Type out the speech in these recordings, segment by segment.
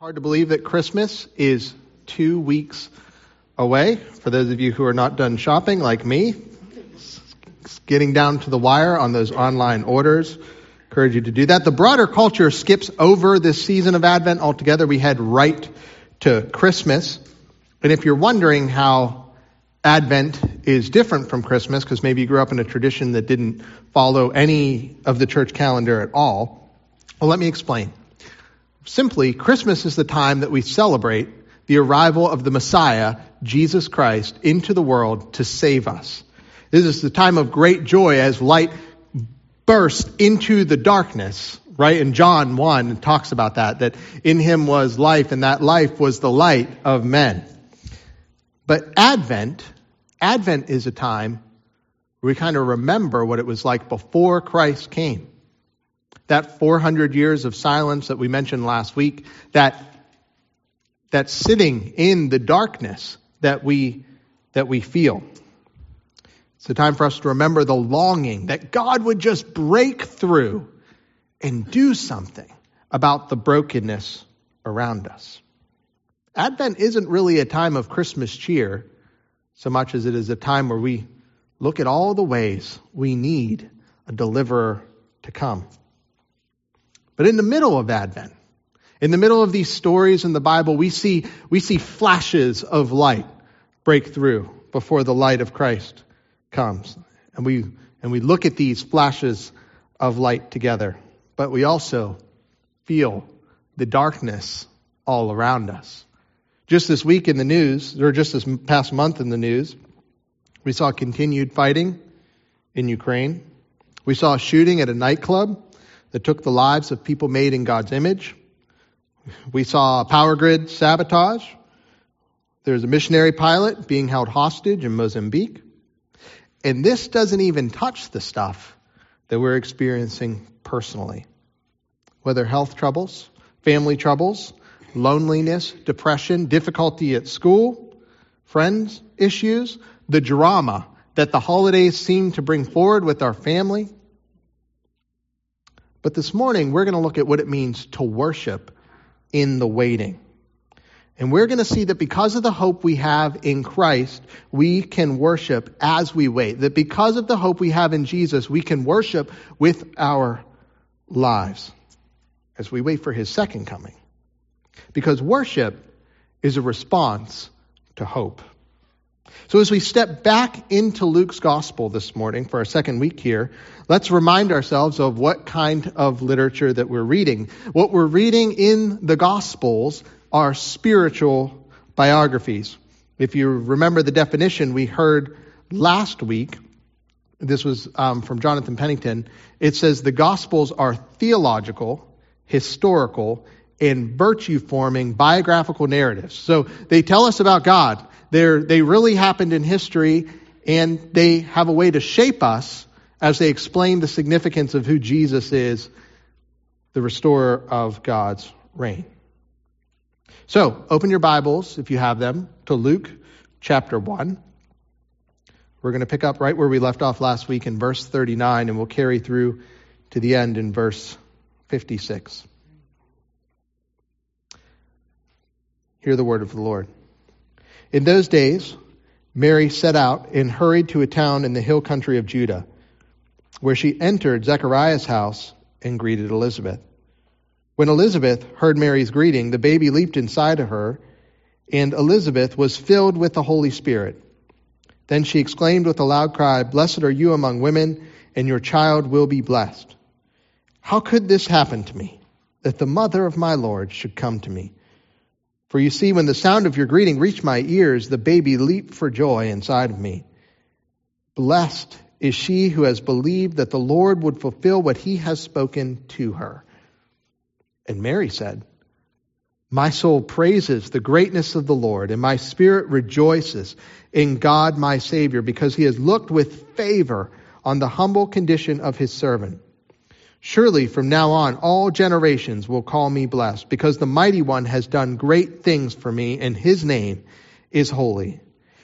Hard to believe that Christmas is two weeks away. For those of you who are not done shopping like me, it's getting down to the wire on those online orders. Encourage you to do that. The broader culture skips over this season of Advent altogether. We head right to Christmas. And if you're wondering how Advent is different from Christmas, because maybe you grew up in a tradition that didn't follow any of the church calendar at all, well, let me explain. Simply, Christmas is the time that we celebrate the arrival of the Messiah, Jesus Christ, into the world to save us. This is the time of great joy as light bursts into the darkness, right? And John 1 talks about that, that in him was life and that life was the light of men. But Advent, Advent is a time where we kind of remember what it was like before Christ came that 400 years of silence that we mentioned last week, that, that sitting in the darkness that we, that we feel. It's a time for us to remember the longing that God would just break through and do something about the brokenness around us. Advent isn't really a time of Christmas cheer so much as it is a time where we look at all the ways we need a deliverer to come. But in the middle of Advent, in the middle of these stories in the Bible, we see, we see flashes of light break through before the light of Christ comes. And we, and we look at these flashes of light together. But we also feel the darkness all around us. Just this week in the news, or just this past month in the news, we saw continued fighting in Ukraine. We saw a shooting at a nightclub that took the lives of people made in God's image. We saw power grid sabotage. There's a missionary pilot being held hostage in Mozambique. And this doesn't even touch the stuff that we're experiencing personally. Whether health troubles, family troubles, loneliness, depression, difficulty at school, friends issues, the drama that the holidays seem to bring forward with our family, but this morning, we're going to look at what it means to worship in the waiting. And we're going to see that because of the hope we have in Christ, we can worship as we wait. That because of the hope we have in Jesus, we can worship with our lives as we wait for his second coming. Because worship is a response to hope. So, as we step back into Luke's gospel this morning for our second week here, let's remind ourselves of what kind of literature that we're reading. What we're reading in the gospels are spiritual biographies. If you remember the definition we heard last week, this was um, from Jonathan Pennington, it says the gospels are theological, historical, and virtue forming biographical narratives. So they tell us about God. They're, they really happened in history, and they have a way to shape us as they explain the significance of who Jesus is, the restorer of God's reign. So, open your Bibles, if you have them, to Luke chapter 1. We're going to pick up right where we left off last week in verse 39, and we'll carry through to the end in verse 56. Hear the word of the Lord. In those days, Mary set out and hurried to a town in the hill country of Judah, where she entered Zechariah's house and greeted Elizabeth. When Elizabeth heard Mary's greeting, the baby leaped inside of her, and Elizabeth was filled with the Holy Spirit. Then she exclaimed with a loud cry, Blessed are you among women, and your child will be blessed. How could this happen to me, that the mother of my Lord should come to me? For you see, when the sound of your greeting reached my ears, the baby leaped for joy inside of me. Blessed is she who has believed that the Lord would fulfill what he has spoken to her. And Mary said, My soul praises the greatness of the Lord, and my spirit rejoices in God my Savior, because he has looked with favor on the humble condition of his servant. Surely from now on all generations will call me blessed, because the mighty one has done great things for me, and his name is holy.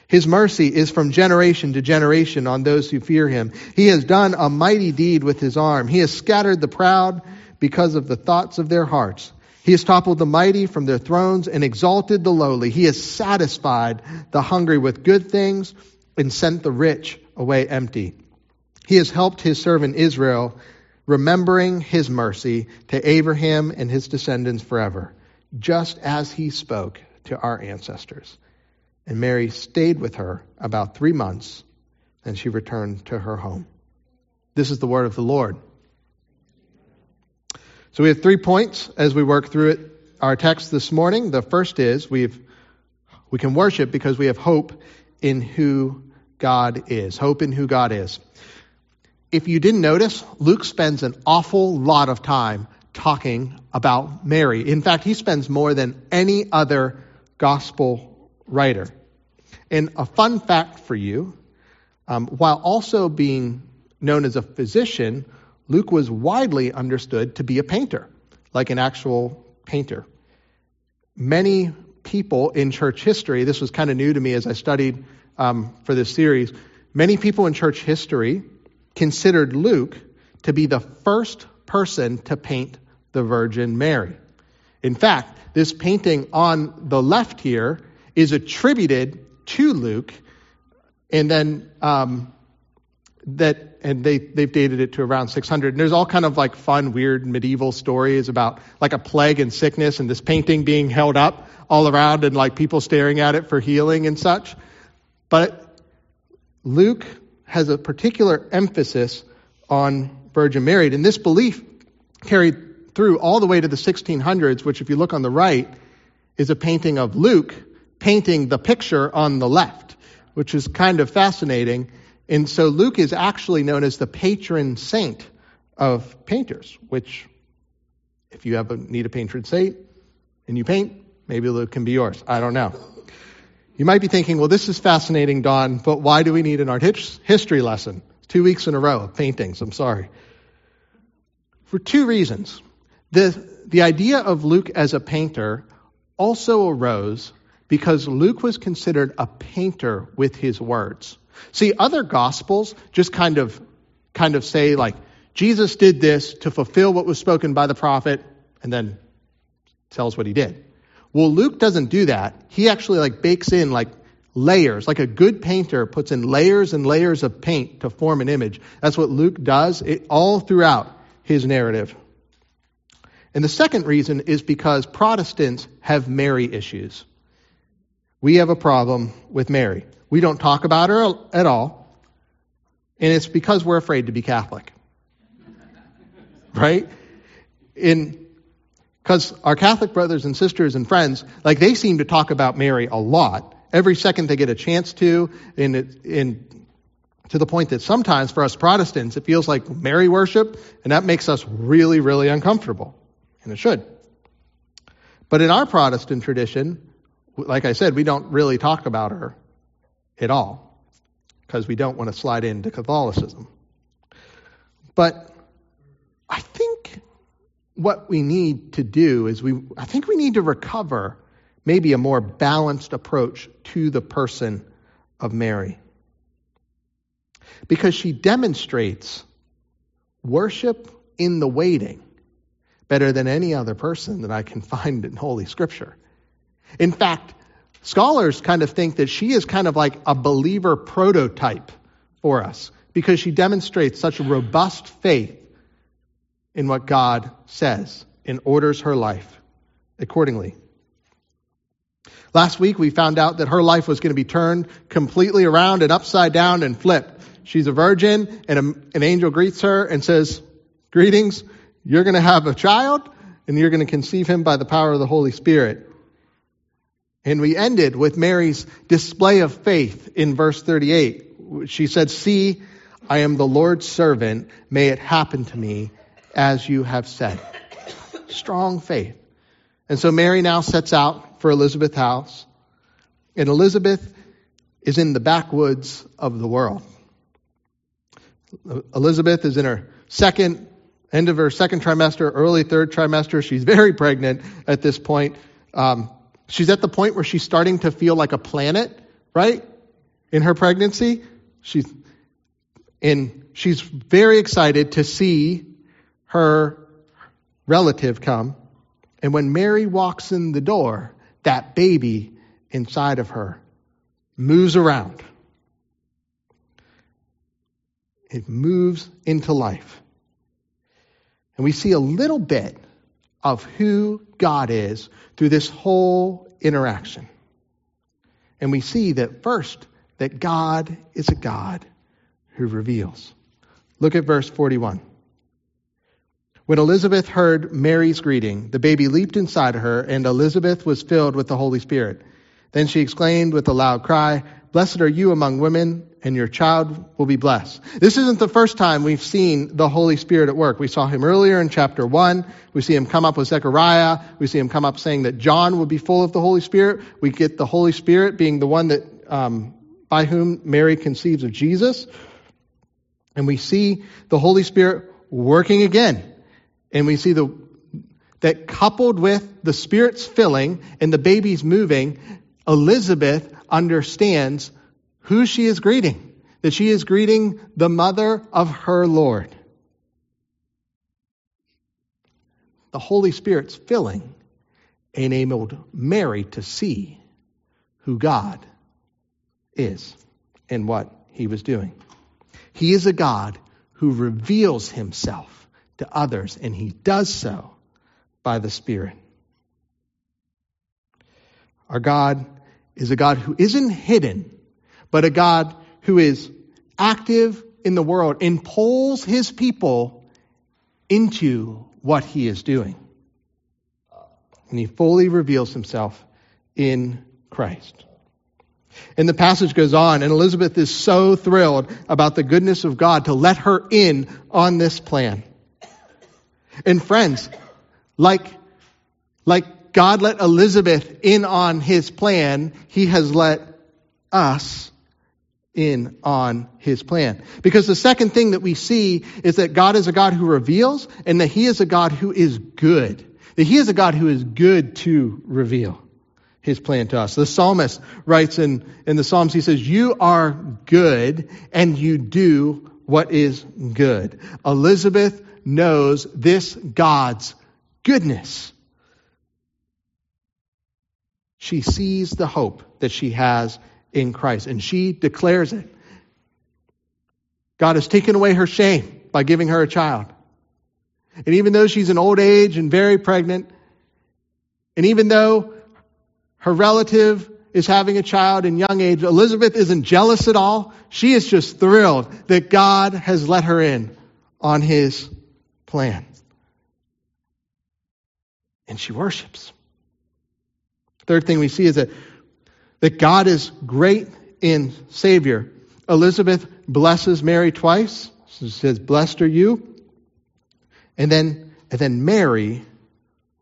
His mercy is from generation to generation on those who fear him. He has done a mighty deed with his arm. He has scattered the proud because of the thoughts of their hearts. He has toppled the mighty from their thrones and exalted the lowly. He has satisfied the hungry with good things and sent the rich away empty. He has helped his servant Israel, remembering his mercy to Abraham and his descendants forever, just as he spoke to our ancestors. And Mary stayed with her about three months, and she returned to her home. This is the word of the Lord. So we have three points as we work through it. Our text this morning. The first is we've we can worship because we have hope in who God is. Hope in who God is. If you didn't notice, Luke spends an awful lot of time talking about Mary. In fact, he spends more than any other gospel writer. And a fun fact for you um, while also being known as a physician, Luke was widely understood to be a painter, like an actual painter. Many people in church history, this was kind of new to me as I studied um, for this series, many people in church history considered Luke to be the first person to paint the Virgin Mary. In fact, this painting on the left here is attributed to Luke, and then um, that and they they've dated it to around 600 and there's all kind of like fun weird medieval stories about like a plague and sickness and this painting being held up all around and like people staring at it for healing and such but luke has a particular emphasis on virgin mary and this belief carried through all the way to the 1600s which if you look on the right is a painting of luke painting the picture on the left which is kind of fascinating and so Luke is actually known as the patron saint of painters, which, if you have a, need a patron saint and you paint, maybe Luke can be yours. I don't know. You might be thinking, well, this is fascinating, Don, but why do we need an art history lesson? Two weeks in a row of paintings. I'm sorry. For two reasons. The, the idea of Luke as a painter also arose because Luke was considered a painter with his words. See, other gospels just kind of kind of say like Jesus did this to fulfill what was spoken by the prophet and then tells what he did. Well, Luke doesn't do that. He actually like bakes in like layers, like a good painter puts in layers and layers of paint to form an image. That's what Luke does it, all throughout his narrative. And the second reason is because Protestants have Mary issues. We have a problem with Mary. We don't talk about her at all. And it's because we're afraid to be Catholic. right? In because our Catholic brothers and sisters and friends, like they seem to talk about Mary a lot. Every second they get a chance to, in in to the point that sometimes for us Protestants it feels like Mary worship, and that makes us really, really uncomfortable. And it should. But in our Protestant tradition, like I said, we don't really talk about her at all because we don't want to slide into Catholicism. But what we need to do is we I think we need to recover maybe a more balanced approach to the person of Mary. Because she demonstrates worship in the waiting better than any other person that I can find in Holy Scripture. In fact, Scholars kind of think that she is kind of like a believer prototype for us because she demonstrates such a robust faith in what God says and orders her life accordingly. Last week, we found out that her life was going to be turned completely around and upside down and flipped. She's a virgin, and a, an angel greets her and says, Greetings, you're going to have a child, and you're going to conceive him by the power of the Holy Spirit. And we ended with Mary's display of faith in verse 38. She said, See, I am the Lord's servant. May it happen to me as you have said. Strong faith. And so Mary now sets out for Elizabeth's house. And Elizabeth is in the backwoods of the world. Elizabeth is in her second, end of her second trimester, early third trimester. She's very pregnant at this point. Um, She's at the point where she's starting to feel like a planet, right? In her pregnancy. She's, and she's very excited to see her relative come And when Mary walks in the door, that baby inside of her moves around. It moves into life. And we see a little bit of who God is through this whole interaction. And we see that first, that God is a God who reveals. Look at verse 41. When Elizabeth heard Mary's greeting, the baby leaped inside her, and Elizabeth was filled with the Holy Spirit. Then she exclaimed with a loud cry, Blessed are you among women, and your child will be blessed. This isn't the first time we've seen the Holy Spirit at work. We saw him earlier in chapter 1. We see him come up with Zechariah. We see him come up saying that John will be full of the Holy Spirit. We get the Holy Spirit being the one that, um, by whom Mary conceives of Jesus. And we see the Holy Spirit working again. And we see the, that coupled with the Spirit's filling and the baby's moving, Elizabeth understands who she is greeting, that she is greeting the mother of her Lord. The Holy Spirit's filling enabled Mary to see who God is and what he was doing. He is a God who reveals himself to others, and he does so by the Spirit. Our God is a God who isn't hidden, but a God who is active in the world and pulls his people into what he is doing. And he fully reveals himself in Christ. And the passage goes on, and Elizabeth is so thrilled about the goodness of God to let her in on this plan. And friends, like, like God let Elizabeth in on his plan, he has let us in on his plan. Because the second thing that we see is that God is a God who reveals and that he is a God who is good. That he is a God who is good to reveal his plan to us. The psalmist writes in, in the Psalms, he says, You are good and you do what is good. Elizabeth knows this God's goodness she sees the hope that she has in Christ and she declares it. God has taken away her shame by giving her a child. And even though she's an old age and very pregnant, and even though her relative is having a child in young age, Elizabeth isn't jealous at all. She is just thrilled that God has let her in on his plan. And she worships. Third thing we see is that, that God is great in Savior. Elizabeth blesses Mary twice. She says, Blessed are you. And then, and then Mary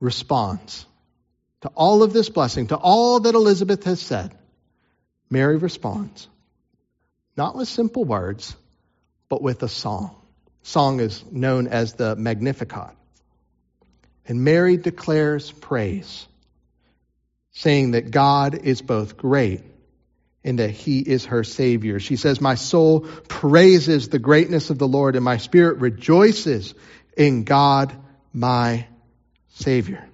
responds to all of this blessing, to all that Elizabeth has said. Mary responds, not with simple words, but with a song. Song is known as the Magnificat. And Mary declares praise saying that God is both great and that he is her Savior. She says, My soul praises the greatness of the Lord, and my spirit rejoices in God, my Savior.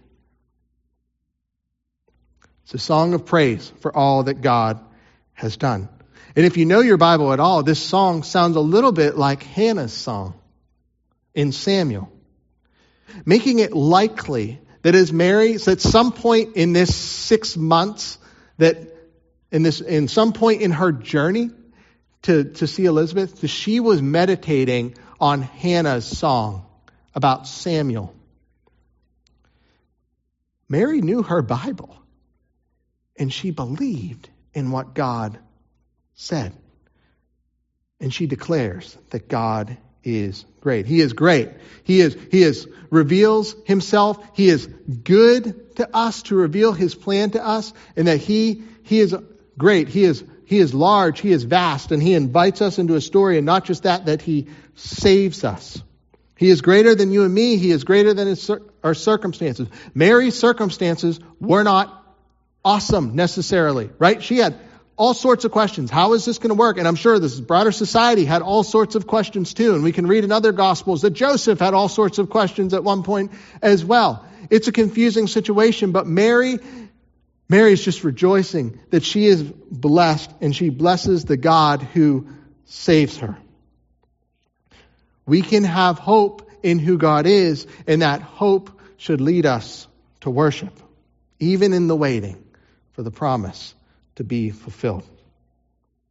It's a song of praise for all that God has done. And if you know your Bible at all, this song sounds a little bit like Hannah's song in Samuel, making it likely that as Mary, at some point in this six months, that in this, in some point in her journey to, to see Elizabeth, that she was meditating on Hannah's song about Samuel. Mary knew her Bible, and she believed in what God said. And she declares that God is great. He is great. He is, he is, reveals himself. He is good to us to reveal his plan to us and that he, he is great. He is, he is large. He is vast and he invites us into a story and not just that, that he saves us. He is greater than you and me. He is greater than his, our circumstances. Mary's circumstances were not awesome necessarily, right? She had all sorts of questions. How is this going to work? And I'm sure this broader society had all sorts of questions too. And we can read in other gospels that Joseph had all sorts of questions at one point as well. It's a confusing situation, but Mary, Mary is just rejoicing that she is blessed and she blesses the God who saves her. We can have hope in who God is, and that hope should lead us to worship, even in the waiting for the promise to be fulfilled.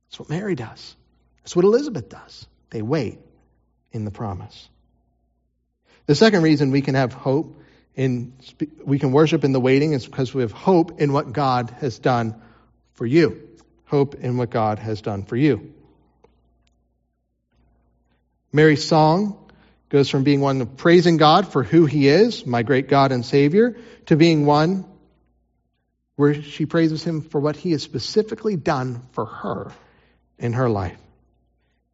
That's what Mary does. That's what Elizabeth does. They wait in the promise. The second reason we can have hope in we can worship in the waiting is because we have hope in what God has done for you. Hope in what God has done for you. Mary's song goes from being one of praising God for who he is, my great God and Savior, to being one where she praises him for what he has specifically done for her in her life.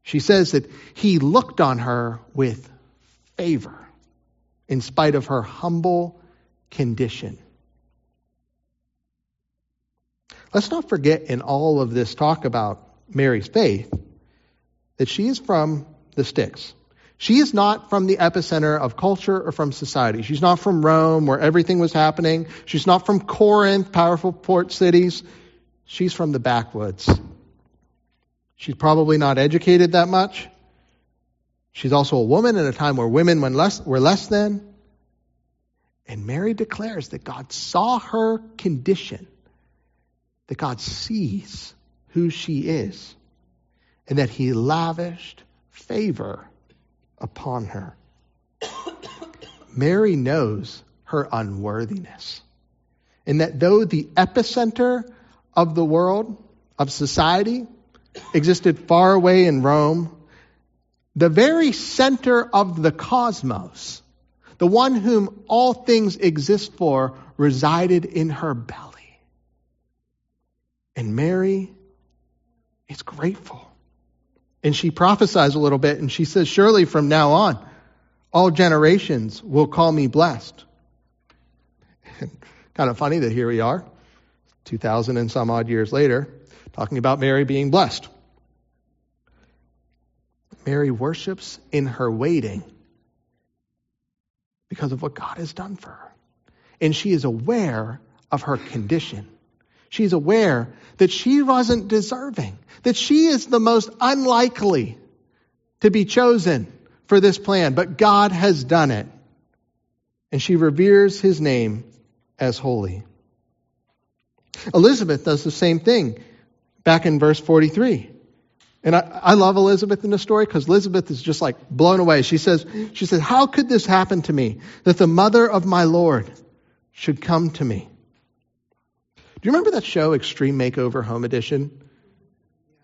She says that he looked on her with favor in spite of her humble condition. Let's not forget in all of this talk about Mary's faith that she is from the sticks. She is not from the epicenter of culture or from society. She's not from Rome where everything was happening. She's not from Corinth, powerful port cities. She's from the backwoods. She's probably not educated that much. She's also a woman in a time where women were less, were less than. And Mary declares that God saw her condition, that God sees who she is, and that He lavished favor upon her. Mary knows her unworthiness, and that though the epicenter of the world, of society, existed far away in Rome, the very center of the cosmos, the one whom all things exist for, resided in her belly. And Mary is grateful. And she prophesies a little bit and she says, Surely from now on, all generations will call me blessed. kind of funny that here we are, 2,000 and some odd years later, talking about Mary being blessed. Mary worships in her waiting because of what God has done for her. And she is aware of her condition. She's aware that she wasn't deserving, that she is the most unlikely to be chosen for this plan, but God has done it. And she reveres his name as holy. Elizabeth does the same thing back in verse 43. And I, I love Elizabeth in the story because Elizabeth is just like blown away. She says, she says, how could this happen to me that the mother of my Lord should come to me? Do you remember that show, Extreme Makeover Home Edition?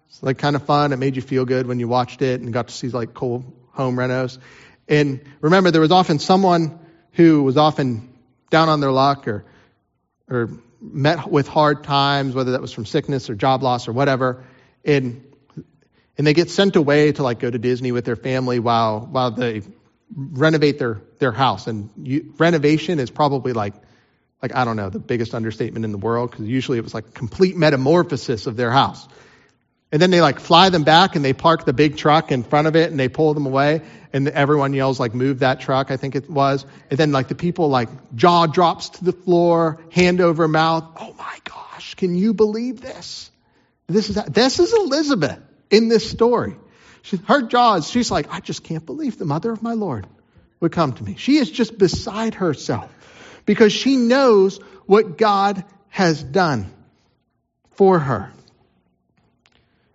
It's like kind of fun. It made you feel good when you watched it and got to see like cool home renos. And remember, there was often someone who was often down on their luck or, or met with hard times, whether that was from sickness or job loss or whatever. And and they get sent away to like go to Disney with their family while while they renovate their their house. And you, renovation is probably like like I don't know the biggest understatement in the world because usually it was like complete metamorphosis of their house. And then they like fly them back and they park the big truck in front of it and they pull them away and everyone yells like move that truck I think it was. And then like the people like jaw drops to the floor, hand over mouth. Oh my gosh, can you believe this? This is this is Elizabeth in this story. She, her jaws, she's like, I just can't believe the mother of my Lord would come to me. She is just beside herself because she knows what God has done for her.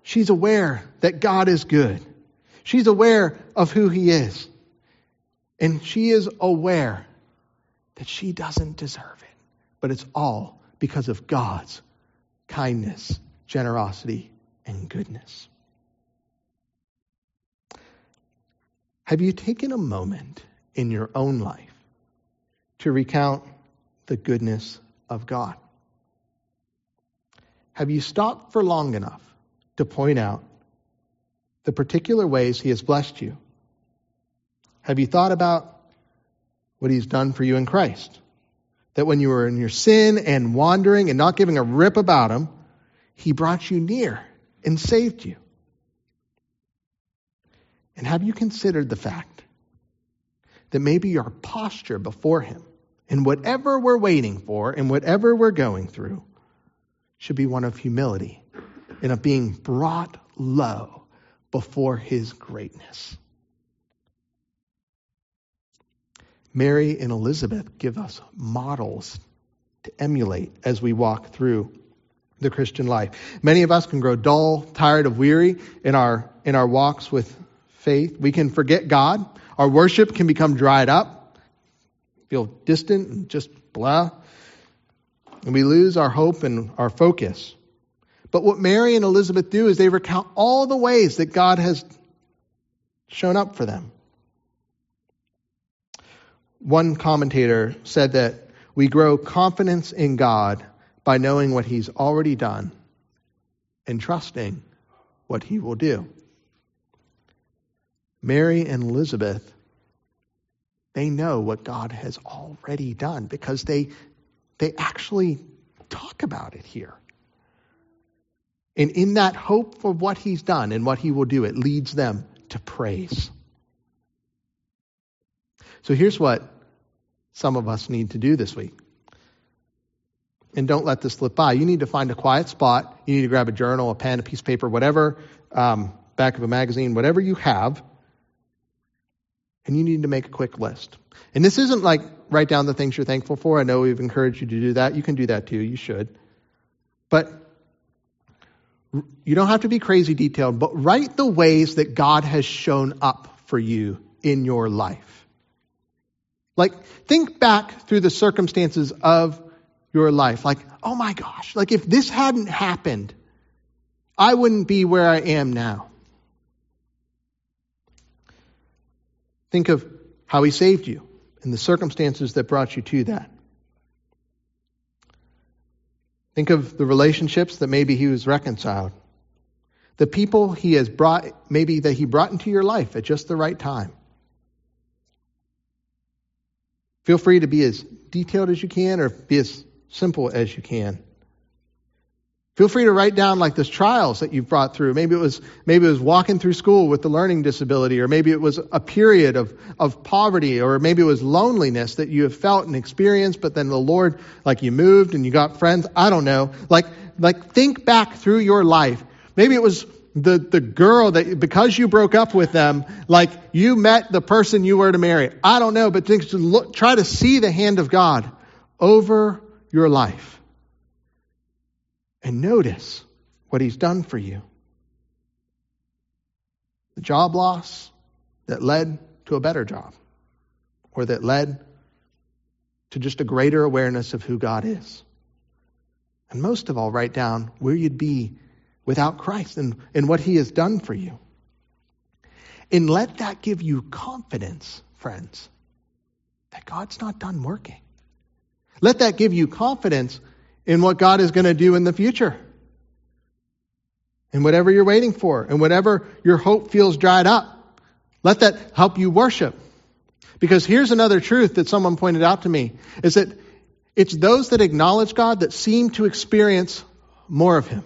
She's aware that God is good. She's aware of who He is. And she is aware that she doesn't deserve it. But it's all because of God's kindness, generosity, and goodness. Have you taken a moment in your own life to recount the goodness of God? Have you stopped for long enough to point out the particular ways He has blessed you? Have you thought about what He's done for you in Christ? That when you were in your sin and wandering and not giving a rip about Him, He brought you near and saved you. And have you considered the fact that maybe your posture before Him in whatever we're waiting for and whatever we're going through should be one of humility and of being brought low before his greatness. Mary and Elizabeth give us models to emulate as we walk through the Christian life. Many of us can grow dull, tired of weary in our in our walks with faith. We can forget God. Our worship can become dried up, feel distant and just blah. And we lose our hope and our focus. But what Mary and Elizabeth do is they recount all the ways that God has shown up for them. One commentator said that we grow confidence in God by knowing what He's already done and trusting what He will do. Mary and Elizabeth, they know what God has already done because they, they actually talk about it here. And in that hope for what He's done and what He will do, it leads them to praise. So here's what some of us need to do this week. And don't let this slip by. You need to find a quiet spot. You need to grab a journal, a pen, a piece of paper, whatever, um, back of a magazine, whatever you have. And you need to make a quick list. And this isn't like write down the things you're thankful for. I know we've encouraged you to do that. You can do that too. You should. But you don't have to be crazy detailed, but write the ways that God has shown up for you in your life. Like, think back through the circumstances of your life. Like, oh my gosh, like if this hadn't happened, I wouldn't be where I am now. Think of how he saved you and the circumstances that brought you to that. Think of the relationships that maybe he was reconciled. The people he has brought, maybe that he brought into your life at just the right time. Feel free to be as detailed as you can or be as simple as you can. Feel free to write down like those trials that you've brought through. Maybe it was maybe it was walking through school with the learning disability, or maybe it was a period of, of poverty, or maybe it was loneliness that you have felt and experienced, but then the Lord, like you moved and you got friends. I don't know. Like like think back through your life. Maybe it was the, the girl that because you broke up with them, like you met the person you were to marry. I don't know, but think, look, try to see the hand of God over your life and notice what He's done for you. The job loss that led to a better job, or that led to just a greater awareness of who God is. And most of all, write down where you'd be without Christ and, and what He has done for you. And let that give you confidence, friends, that God's not done working. Let that give you confidence in what God is going to do in the future. And whatever you're waiting for, and whatever your hope feels dried up, let that help you worship. Because here's another truth that someone pointed out to me is that it's those that acknowledge God that seem to experience more of Him.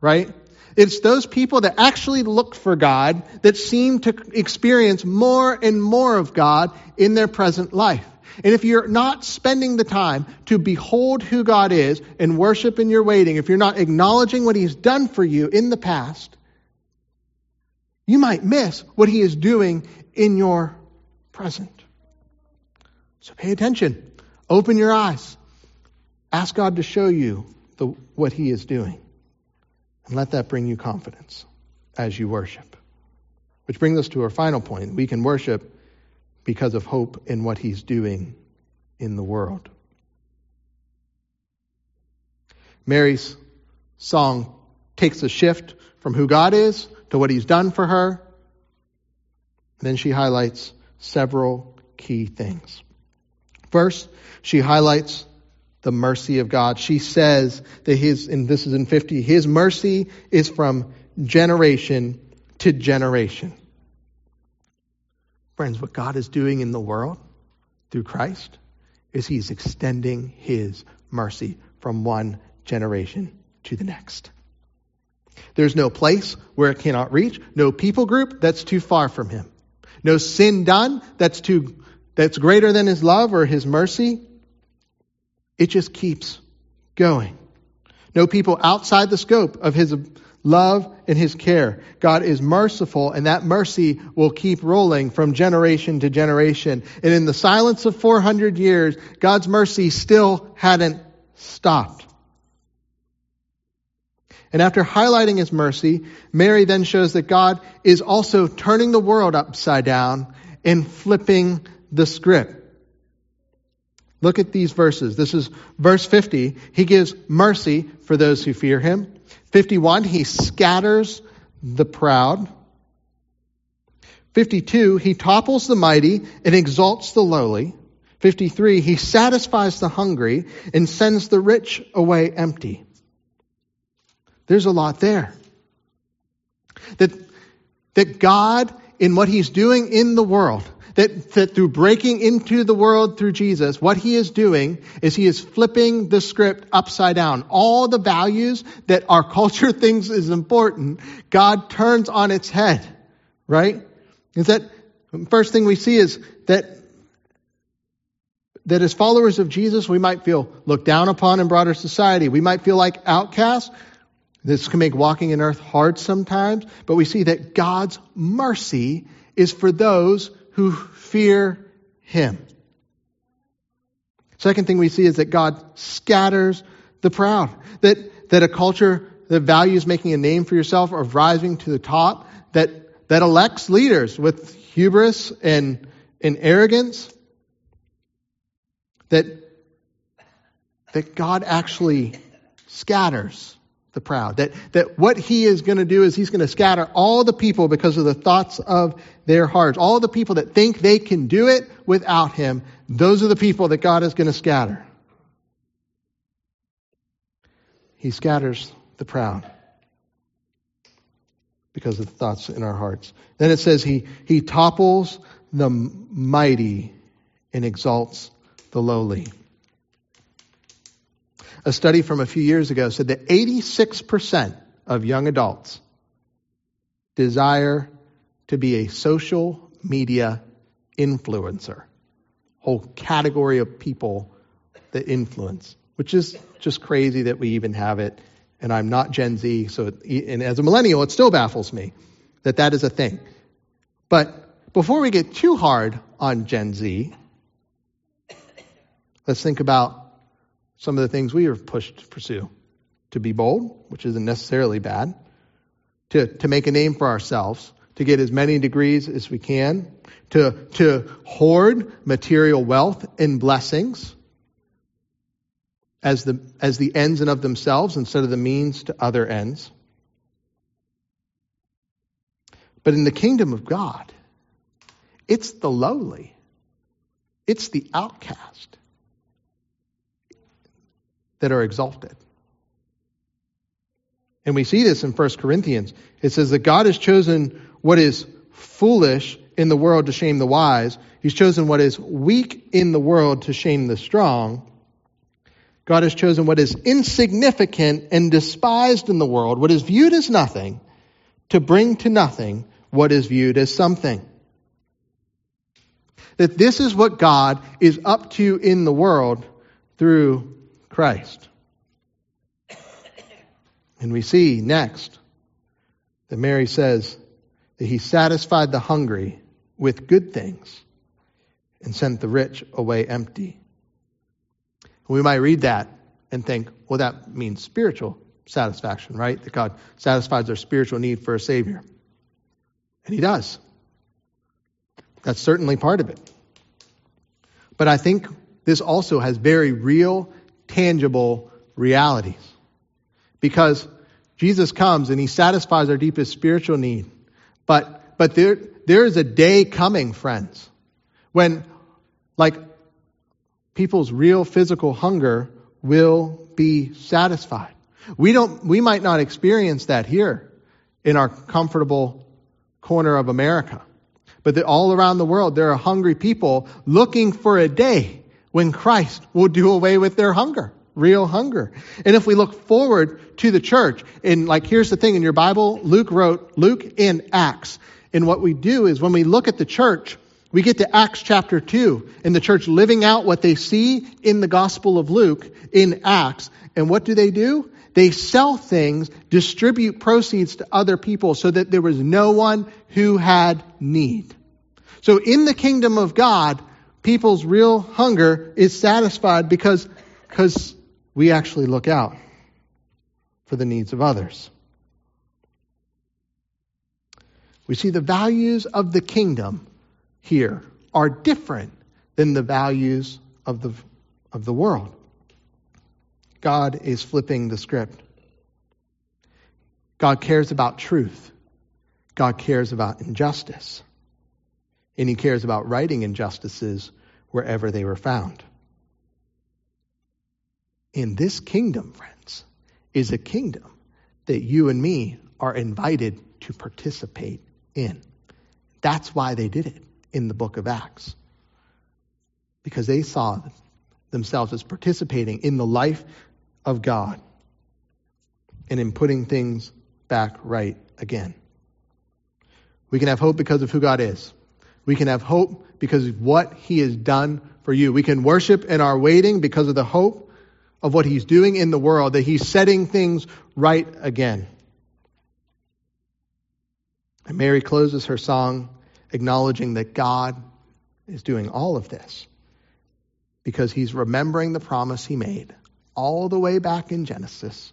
Right? It's those people that actually look for God that seem to experience more and more of God in their present life. And if you're not spending the time to behold who God is and worship in your waiting, if you're not acknowledging what He's done for you in the past, you might miss what He is doing in your present. So pay attention. Open your eyes. Ask God to show you the, what He is doing. And let that bring you confidence as you worship. Which brings us to our final point. We can worship because of hope in what he's doing in the world. Mary's song takes a shift from who God is to what he's done for her. then she highlights several key things. First, she highlights the mercy of God. She says that his, and this is in 50, his mercy is from generation to generation. Friends, what God is doing in the world through Christ is He's extending His mercy from one generation to the next. There's no place where it cannot reach, no people group that's too far from Him, no sin done that's too that's greater than his love or his mercy, it just keeps going. No people outside the scope of his love and his care. God is merciful, and that mercy will keep rolling from generation to generation. And in the silence of 400 years, God's mercy still hadn't stopped. And after highlighting his mercy, Mary then shows that God is also turning the world upside down and flipping the script. Look at these verses. This is verse 50. He gives mercy for those who fear him. 51, he scatters the proud. 52, he topples the mighty and exalts the lowly. 53, he satisfies the hungry and sends the rich away empty. There's a lot there. That, that God, in what he's doing in the world, that, that through breaking into the world through Jesus, what he is doing is he is flipping the script upside down. All the values that our culture thinks is important, God turns on its head, right? Is that first thing we see is that that as followers of Jesus, we might feel looked down upon in broader society. We might feel like outcasts. This can make walking in earth hard sometimes, but we see that God's mercy is for those who fear him. Second thing we see is that God scatters the proud. That, that a culture that values making a name for yourself or rising to the top, that, that elects leaders with hubris and, and arrogance, that, that God actually scatters the proud. That, that what he is going to do is he's going to scatter all the people because of the thoughts of their hearts. All the people that think they can do it without him, those are the people that God is going to scatter. He scatters the proud because of the thoughts in our hearts. Then it says he, he topples the mighty and exalts the lowly. A study from a few years ago said that 86% of young adults desire to be a social media influencer. Whole category of people that influence, which is just crazy that we even have it. And I'm not Gen Z, so and as a millennial, it still baffles me that that is a thing. But before we get too hard on Gen Z, let's think about some of the things we are pushed to pursue. To be bold, which isn't necessarily bad. To, to make a name for ourselves. To get as many degrees as we can. To, to hoard material wealth and blessings as the, as the ends and of themselves instead of the means to other ends. But in the kingdom of God, it's the lowly, it's the outcast, that are exalted. And we see this in 1 Corinthians. It says that God has chosen what is foolish in the world to shame the wise. He's chosen what is weak in the world to shame the strong. God has chosen what is insignificant and despised in the world, what is viewed as nothing, to bring to nothing what is viewed as something. That this is what God is up to in the world through Christ. And we see next that Mary says that he satisfied the hungry with good things and sent the rich away empty. We might read that and think, well, that means spiritual satisfaction, right? That God satisfies our spiritual need for a Savior. And He does. That's certainly part of it. But I think this also has very real tangible realities. Because Jesus comes and he satisfies our deepest spiritual need. But, but there, there is a day coming, friends, when, like, people's real physical hunger will be satisfied. We don't, we might not experience that here in our comfortable corner of America. But all around the world, there are hungry people looking for a day when Christ will do away with their hunger, real hunger. And if we look forward to the church, and like here's the thing in your Bible, Luke wrote Luke in Acts. And what we do is when we look at the church, We get to Acts chapter 2 and the church living out what they see in the Gospel of Luke in Acts. And what do they do? They sell things, distribute proceeds to other people so that there was no one who had need. So in the kingdom of God, people's real hunger is satisfied because, because we actually look out for the needs of others. We see the values of the kingdom here are different than the values of the, of the world. God is flipping the script. God cares about truth. God cares about injustice. And he cares about righting injustices wherever they were found. In this kingdom, friends, is a kingdom that you and me are invited to participate in. That's why they did it in the book of Acts. Because they saw themselves as participating in the life of God and in putting things back right again. We can have hope because of who God is. We can have hope because of what He has done for you. We can worship in our waiting because of the hope of what He's doing in the world, that He's setting things right again. And Mary closes her song acknowledging that God is doing all of this because he's remembering the promise he made all the way back in Genesis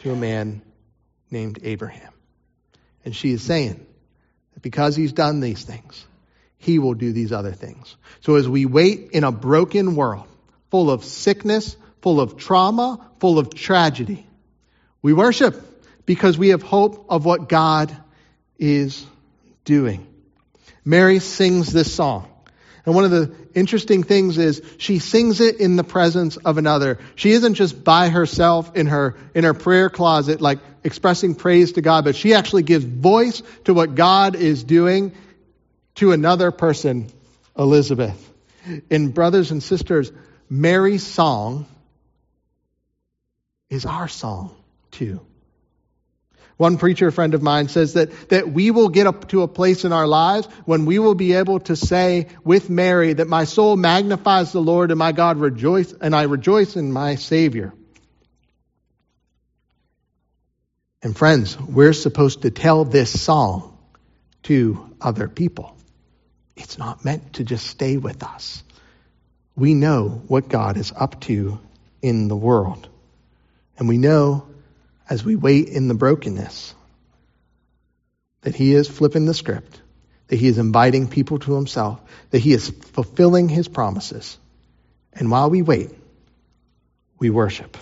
to a man named Abraham. And she is saying that because he's done these things, he will do these other things. So as we wait in a broken world, full of sickness, full of trauma, full of tragedy, we worship because we have hope of what God is doing. Mary sings this song. And one of the interesting things is she sings it in the presence of another. She isn't just by herself in her, in her prayer closet, like expressing praise to God, but she actually gives voice to what God is doing to another person, Elizabeth. And brothers and sisters, Mary's song is our song too. One preacher friend of mine says that, that we will get up to a place in our lives when we will be able to say with Mary that my soul magnifies the Lord and my God rejoice, and I rejoice in my Savior. And friends, we're supposed to tell this song to other people. It's not meant to just stay with us. We know what God is up to in the world. And we know as we wait in the brokenness that He is flipping the script, that He is inviting people to Himself, that He is fulfilling His promises. And while we wait, we worship.